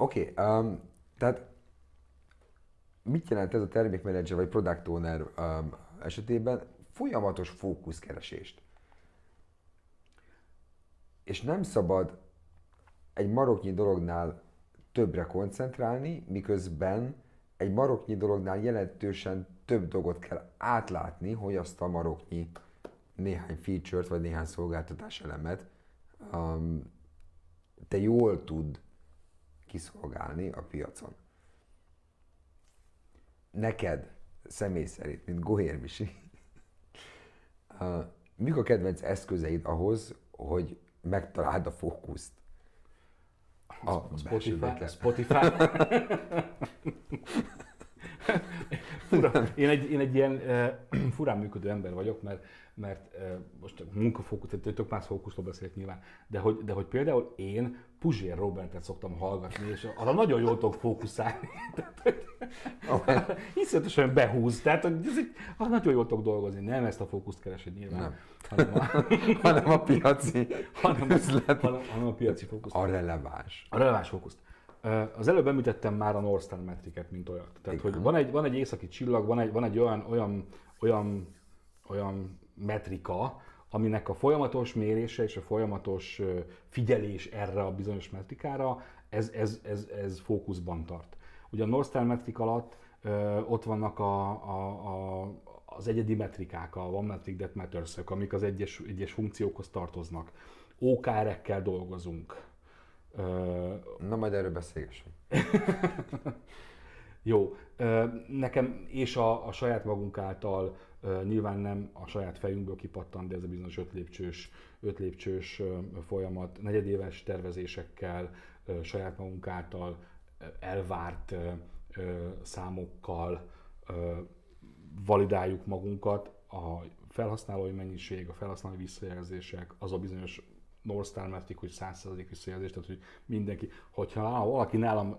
Oké, okay, um, tehát mit jelent ez a termékmenedzser vagy product owner um, esetében? Folyamatos fókuszkeresést. És nem szabad egy maroknyi dolognál többre koncentrálni, miközben egy maroknyi dolognál jelentősen több dolgot kell átlátni, hogy azt a maroknyi néhány feature-t vagy néhány szolgáltatás elemet um, te jól tud kiszolgálni a piacon. Neked személy szerint, mint Gohér Misi, mik a kedvenc eszközeid ahhoz, hogy megtaláld a fókuszt? A, a Spotify. Spotify. Fura. Én, egy, én egy ilyen uh, furán működő ember vagyok, mert mert uh, most munkafókusz, tehát tök más fókuszról beszélek nyilván, de hogy, de hogy például én Puzsér Robertet szoktam hallgatni, és arra nagyon jól tudok fókuszálni. Hiszletesen behúz, tehát hogy ez egy, arra nagyon jól tudok dolgozni. Nem ezt a fókuszt keresed nyilván, nem. hanem a, hanem a piaci hanem, üzlet. hanem, hanem a piaci fókusz. A releváns. A releváns fókuszt. Az előbb említettem már a North Star metriket, mint olyat. Tehát, Igen. hogy van egy, van egy északi csillag, van egy, van egy olyan, olyan, olyan, olyan metrika, aminek a folyamatos mérése és a folyamatos figyelés erre a bizonyos metrikára, ez, ez, ez, ez fókuszban tart. Ugye a North Star metrik alatt ö, ott vannak a, a, a, az egyedi metrikák, a One Metric That matters amik az egyes, egyes funkciókhoz tartoznak. OKR-ekkel dolgozunk. Na majd erről beszélgessünk. Jó, nekem és a, a saját magunk által nyilván nem a saját fejünkből kipattan, de ez a bizonyos öt lépcsős, öt lépcsős folyamat, negyedéves tervezésekkel, saját magunk által elvárt számokkal validáljuk magunkat, a felhasználói mennyiség, a felhasználói visszajelzések, az a bizonyos North Star metrik, hogy 100% visszajelzés, tehát hogy mindenki, hogyha valaki nálam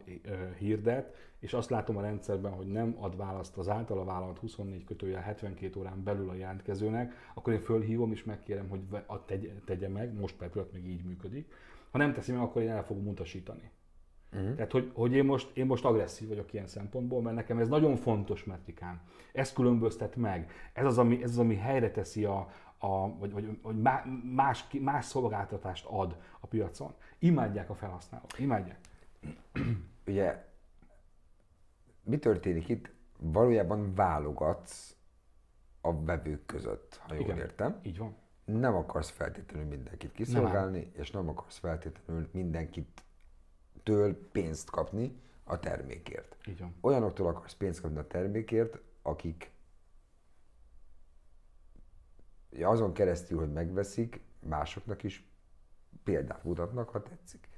hirdet, és azt látom a rendszerben, hogy nem ad választ az általa vállalat 24 kötője 72 órán belül a jelentkezőnek, akkor én fölhívom és megkérem, hogy tegye, tegye meg, most per még így működik. Ha nem teszi meg, akkor én el fogom utasítani. Uh-huh. Tehát, hogy, hogy én, most, én most agresszív vagyok ilyen szempontból, mert nekem ez nagyon fontos metrikán. Ez különböztet meg. Ez az, ami, ez az, ami helyre teszi a, a, vagy, vagy, vagy más, más szolgáltatást ad a piacon. Imádják a felhasználók, imádják. Ugye, mi történik itt? Valójában válogatsz a vevők között, ha jól Igen, értem. Így van. Nem akarsz feltétlenül mindenkit kiszolgálni, nem és nem akarsz feltétlenül mindenkit től pénzt kapni a termékért. Így van. Olyanoktól akarsz pénzt kapni a termékért, akik azon keresztül, hogy megveszik, másoknak is példát mutatnak, ha tetszik.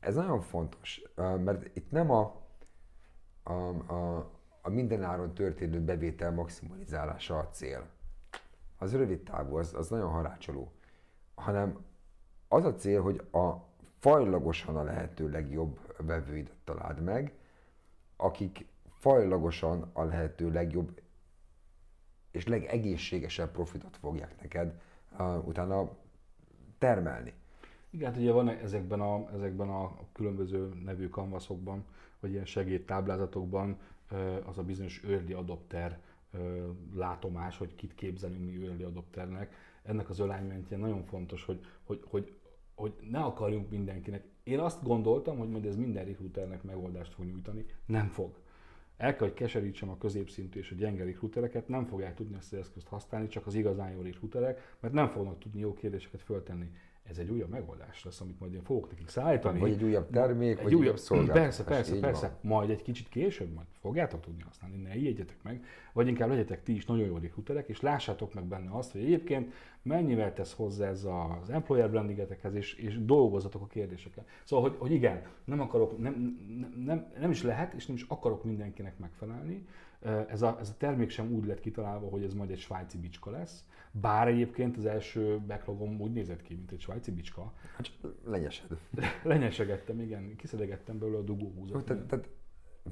Ez nagyon fontos, mert itt nem a, a, a, a mindenáron történő bevétel maximalizálása a cél. Az rövid távú, az, az nagyon harácsoló. Hanem az a cél, hogy a fajlagosan a lehető legjobb vevőidet találd meg, akik fajlagosan a lehető legjobb és legegészségesebb profitot fogják neked uh, utána termelni. Igen, hát ugye van ezekben a, ezekben a különböző nevű kanvaszokban, vagy ilyen segédtáblázatokban az a bizonyos early adopter látomás, hogy kit képzelünk mi early adopternek. Ennek az alignmentje nagyon fontos, hogy, hogy, hogy, hogy ne akarjunk mindenkinek. Én azt gondoltam, hogy majd ez minden recruiternek megoldást fog nyújtani. Nem fog el kell, hogy keserítsem a középszintű és a gyenge recruitereket, nem fogják tudni ezt az eszközt használni, csak az igazán jó recruiterek, mert nem fognak tudni jó kérdéseket föltenni. Ez egy újabb megoldás lesz, amit majd én fogok nekik szállítani. Vagy egy újabb termék, egy vagy újabb szolgáltatás. Persze, persze, persze. Van. Majd egy kicsit később majd fogjátok tudni használni, ne ijedjetek meg. Vagy inkább legyetek ti is nagyon jó recruiterek, és lássátok meg benne azt, hogy egyébként mennyivel tesz hozzá ez az employer brandingetekhez, és, és dolgozzatok a kérdéseken. Szóval, hogy, hogy igen, nem akarok, nem, nem, nem, nem is lehet, és nem is akarok mindenkinek megfelelni. Ez a, ez a termék sem úgy lett kitalálva, hogy ez majd egy svájci bicska lesz, bár egyébként az első backlogom úgy nézett ki, mint egy svájci bicska. Hát lenyesed. Lenyesegettem, igen, kiszedegettem belőle a dugóhúzat. Tehát, tehát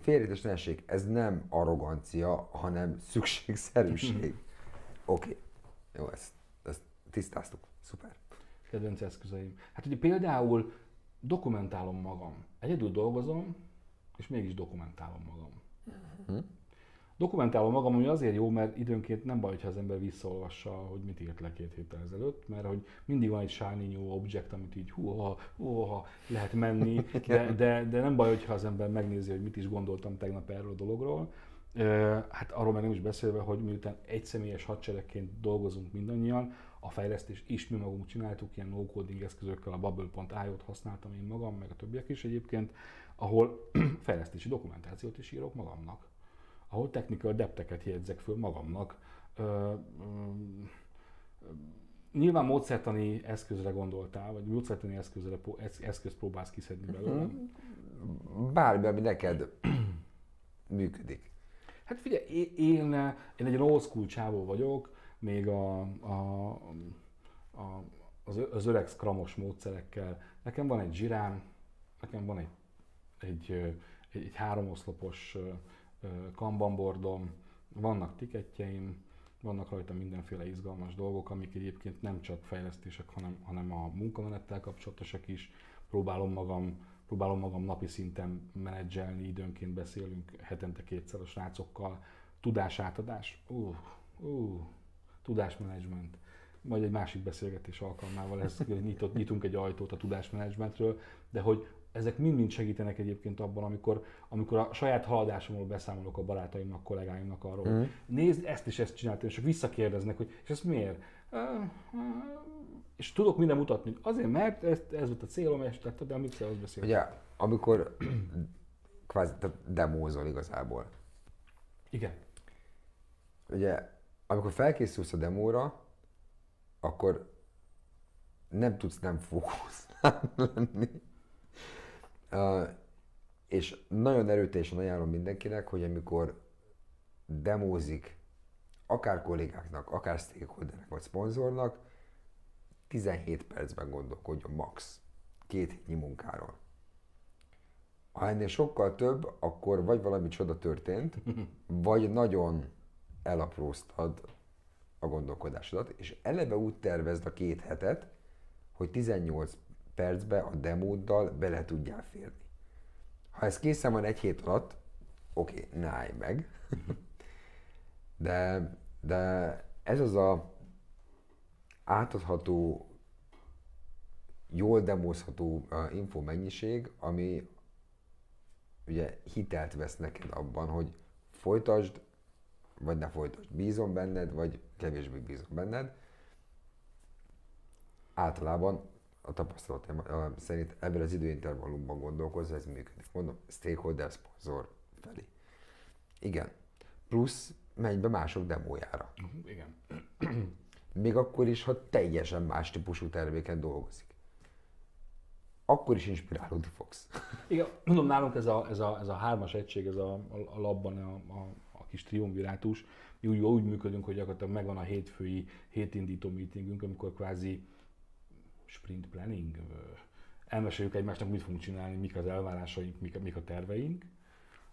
félreértés ne ez nem arrogancia, hanem szükségszerűség. Oké, okay. jó, ezt, ezt tisztáztuk. Szuper. Kedvenc eszközeim. Hát ugye például dokumentálom magam. Egyedül dolgozom, és mégis dokumentálom magam. Uh-huh. Dokumentálom magam, ami azért jó, mert időnként nem baj, ha az ember visszaolvassa, hogy mit írt le két héttel ezelőtt, mert hogy mindig van egy shiny new object, amit így hú, hú, lehet menni, de, de, de, nem baj, ha az ember megnézi, hogy mit is gondoltam tegnap erről a dologról. Hát arról meg nem is beszélve, hogy miután egyszemélyes hadseregként dolgozunk mindannyian, a fejlesztést is mi magunk csináltuk, ilyen no-coding eszközökkel, a bubble.io-t használtam én magam, meg a többiek is egyébként, ahol fejlesztési dokumentációt is írok magamnak ahol technical depteket jegyzek föl magamnak. Ö, ö, nyilván módszertani eszközre gondoltál, vagy módszertani eszközre, eszközt próbálsz kiszedni belőle? Mhm. Bármi, ami neked működik. Hát figyelj, én, én egy old school csávó vagyok, még a, a, a, az, az öreg scrumos módszerekkel. Nekem van egy zsirám, nekem van egy, egy, egy, egy háromoszlopos kanbanbordom, vannak tiketjeim, vannak rajta mindenféle izgalmas dolgok, amik egyébként nem csak fejlesztések, hanem, hanem a munkamenettel kapcsolatosak is. Próbálom magam, próbálom magam napi szinten menedzselni, időnként beszélünk hetente kétszer a srácokkal. Tudásátadás, uh, uh, tudásmenedzsment. Majd egy másik beszélgetés alkalmával ez, nyitott, nyitunk egy ajtót a tudásmenedzsmentről, de hogy ezek mind-mind segítenek egyébként abban, amikor, amikor a saját haladásomról beszámolok a barátaimnak, kollégáimnak arról, mm. nézd, ezt is ezt csináltam, és visszakérdeznek, hogy és ezt miért? És tudok minden mutatni, azért, mert ez, ez volt a célom, és tehát, de amit az beszél. Ugye, amikor kvázi demózol igazából. Igen. Ugye, amikor felkészülsz a demóra, akkor nem tudsz nem fókuszálni lenni. És nagyon erőteljesen ajánlom mindenkinek, hogy amikor demózik, akár kollégáknak, akár stakeholdernek vagy szponzornak, 17 percben gondolkodjon max. Két hétnyi munkáról. Ha ennél sokkal több, akkor vagy valami csoda történt, vagy nagyon elapróztad a gondolkodásodat, és eleve úgy tervezd a két hetet, hogy 18 percbe a demóddal bele tudjál férni. Ha ez készen van egy hét alatt, oké, okay, ne állj meg. de, de ez az a átadható, jól demózható uh, info mennyiség, ami ugye hitelt vesz neked abban, hogy folytasd, vagy ne folytasd. Bízom benned, vagy kevésbé bízom benned. Általában a tapasztalatom szerint ebben az időintervallumban gondolkozva ez működik. Mondom, stakeholder sponsor felé. Igen. Plusz menj be mások demójára. Uh-huh, igen. Még akkor is, ha teljesen más típusú terméken dolgozik. Akkor is inspirálódni fogsz. Igen, mondom, nálunk ez a, ez a, ez a hármas egység, ez a, a labban a, a, a kis triumvirátus, mi úgy, úgy működünk, hogy gyakorlatilag megvan a hétfői hétindító meetingünk, amikor kvázi sprint planning, elmeséljük egymásnak, mit fogunk csinálni, mik az elvárásaink, mik, mik a terveink,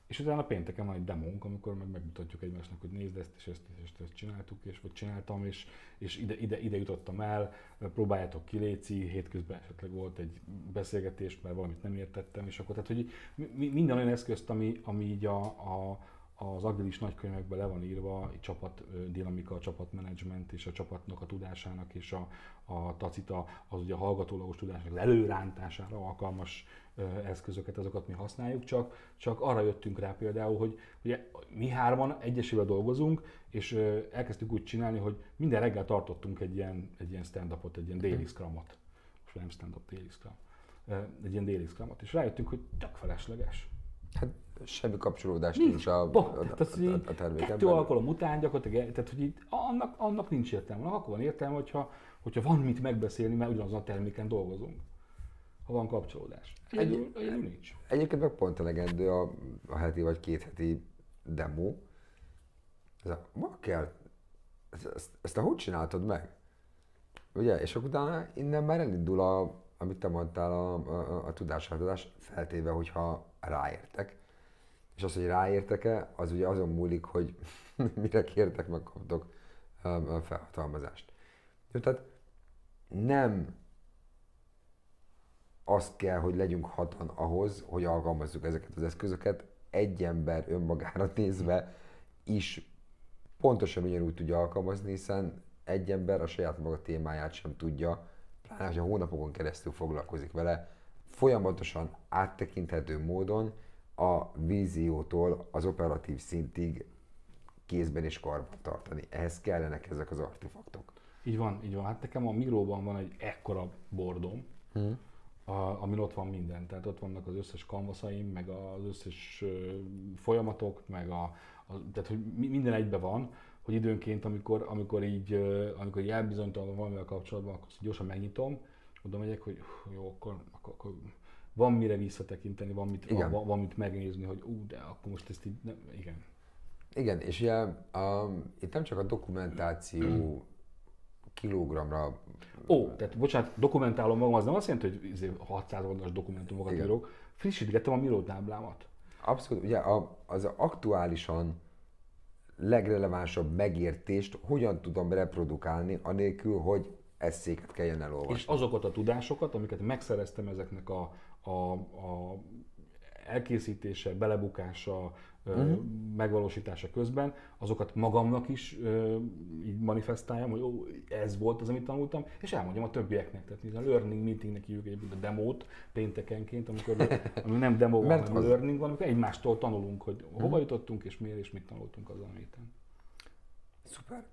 és utána pénteken van egy demónk, amikor meg megmutatjuk egymásnak, hogy nézd ezt és ezt és ezt, ezt csináltuk, és vagy csináltam, és, és ide, ide, ide jutottam el, próbáljátok ki, Léci, hétközben esetleg volt egy beszélgetés, mert valamit nem értettem, és akkor tehát, hogy minden olyan eszközt, ami, ami így a, a, az agilis nagykönyvekben le van írva egy csapat dinamika, a csapatmenedzsment és a csapatnak a tudásának és a, a tacita, az ugye a hallgatólagos tudásnak előrántására alkalmas eszközöket, azokat mi használjuk, csak, csak arra jöttünk rá például, hogy ugye mi hárman egyesével dolgozunk, és elkezdtük úgy csinálni, hogy minden reggel tartottunk egy ilyen, egy ilyen stand-upot, egy ilyen daily scrumot. Most nem stand-up, daily scrum. Egy ilyen daily scrumot, és rájöttünk, hogy tök felesleges. Hát semmi kapcsolódás nincs, nincs a, a, a, a, a terméken. Kettő alkalom után gyakorlatilag, tehát hogy itt annak, annak nincs értelme. Akkor van értelme, hogyha, hogyha van mit megbeszélni, mert ugyanazon a terméken dolgozunk. Ha van kapcsolódás. Egyedül, egy, egyedül nincs. Egyébként meg pont elegendő a, a heti vagy két heti demo. Ez a, ma kell, ezt, ezt, ezt hogy csináltad meg? Ugye? És akkor utána innen már elindul a, amit te mondtál, a, a, a tudásátadás, feltéve, hogyha ráértek. És az, hogy ráértek-e, az ugye azon múlik, hogy mire kértek, meg kaptok felhatalmazást. Tehát nem azt kell, hogy legyünk hatan ahhoz, hogy alkalmazzuk ezeket az eszközöket. Egy ember önmagára nézve is pontosan ugyanúgy tudja alkalmazni, hiszen egy ember a saját maga témáját sem tudja, pláne, hogy a hónapokon keresztül foglalkozik vele, folyamatosan áttekinthető módon a víziótól az operatív szintig kézben és karban tartani. Ehhez kellenek ezek az artefaktok. Így van, így van. Hát nekem a Miróban van egy ekkora bordom, hmm. a, amin ott van minden. Tehát ott vannak az összes kanvaszaim, meg az összes folyamatok, meg a, a, tehát hogy minden egybe van, hogy időnként, amikor, amikor így, amikor így elbizonytalan valamivel kapcsolatban, akkor gyorsan megnyitom, oda megyek, hogy jó, akkor, akkor, akkor van mire visszatekinteni, van mit, igen. van, van mit megnézni, hogy ú, de akkor most ezt így, nem, igen. Igen, és ugye a, itt nem csak a dokumentáció kilogramra... Ó, tehát bocsánat, dokumentálom magam, az nem azt jelenti, hogy 600 izé oldalas dokumentumokat Igen. írok, frissítgettem a Miro táblámat. Abszolút, ugye a, az aktuálisan legrelevánsabb megértést hogyan tudom reprodukálni, anélkül, hogy eszéket kelljen elolvasni. És azokat a tudásokat, amiket megszereztem ezeknek a, a, a elkészítése, belebukása, uh-huh. megvalósítása közben, azokat magamnak is így manifestáljam, hogy ó, ez volt az, amit tanultam, és elmondjam a többieknek. Tehát a learning meetingnek hívjuk egyébként a demót péntekenként, amikor ami nem demo van, hanem az... learning van, amikor egymástól tanulunk, hogy hova uh-huh. jutottunk, és miért, és mit tanultunk azon a héten. Szuper.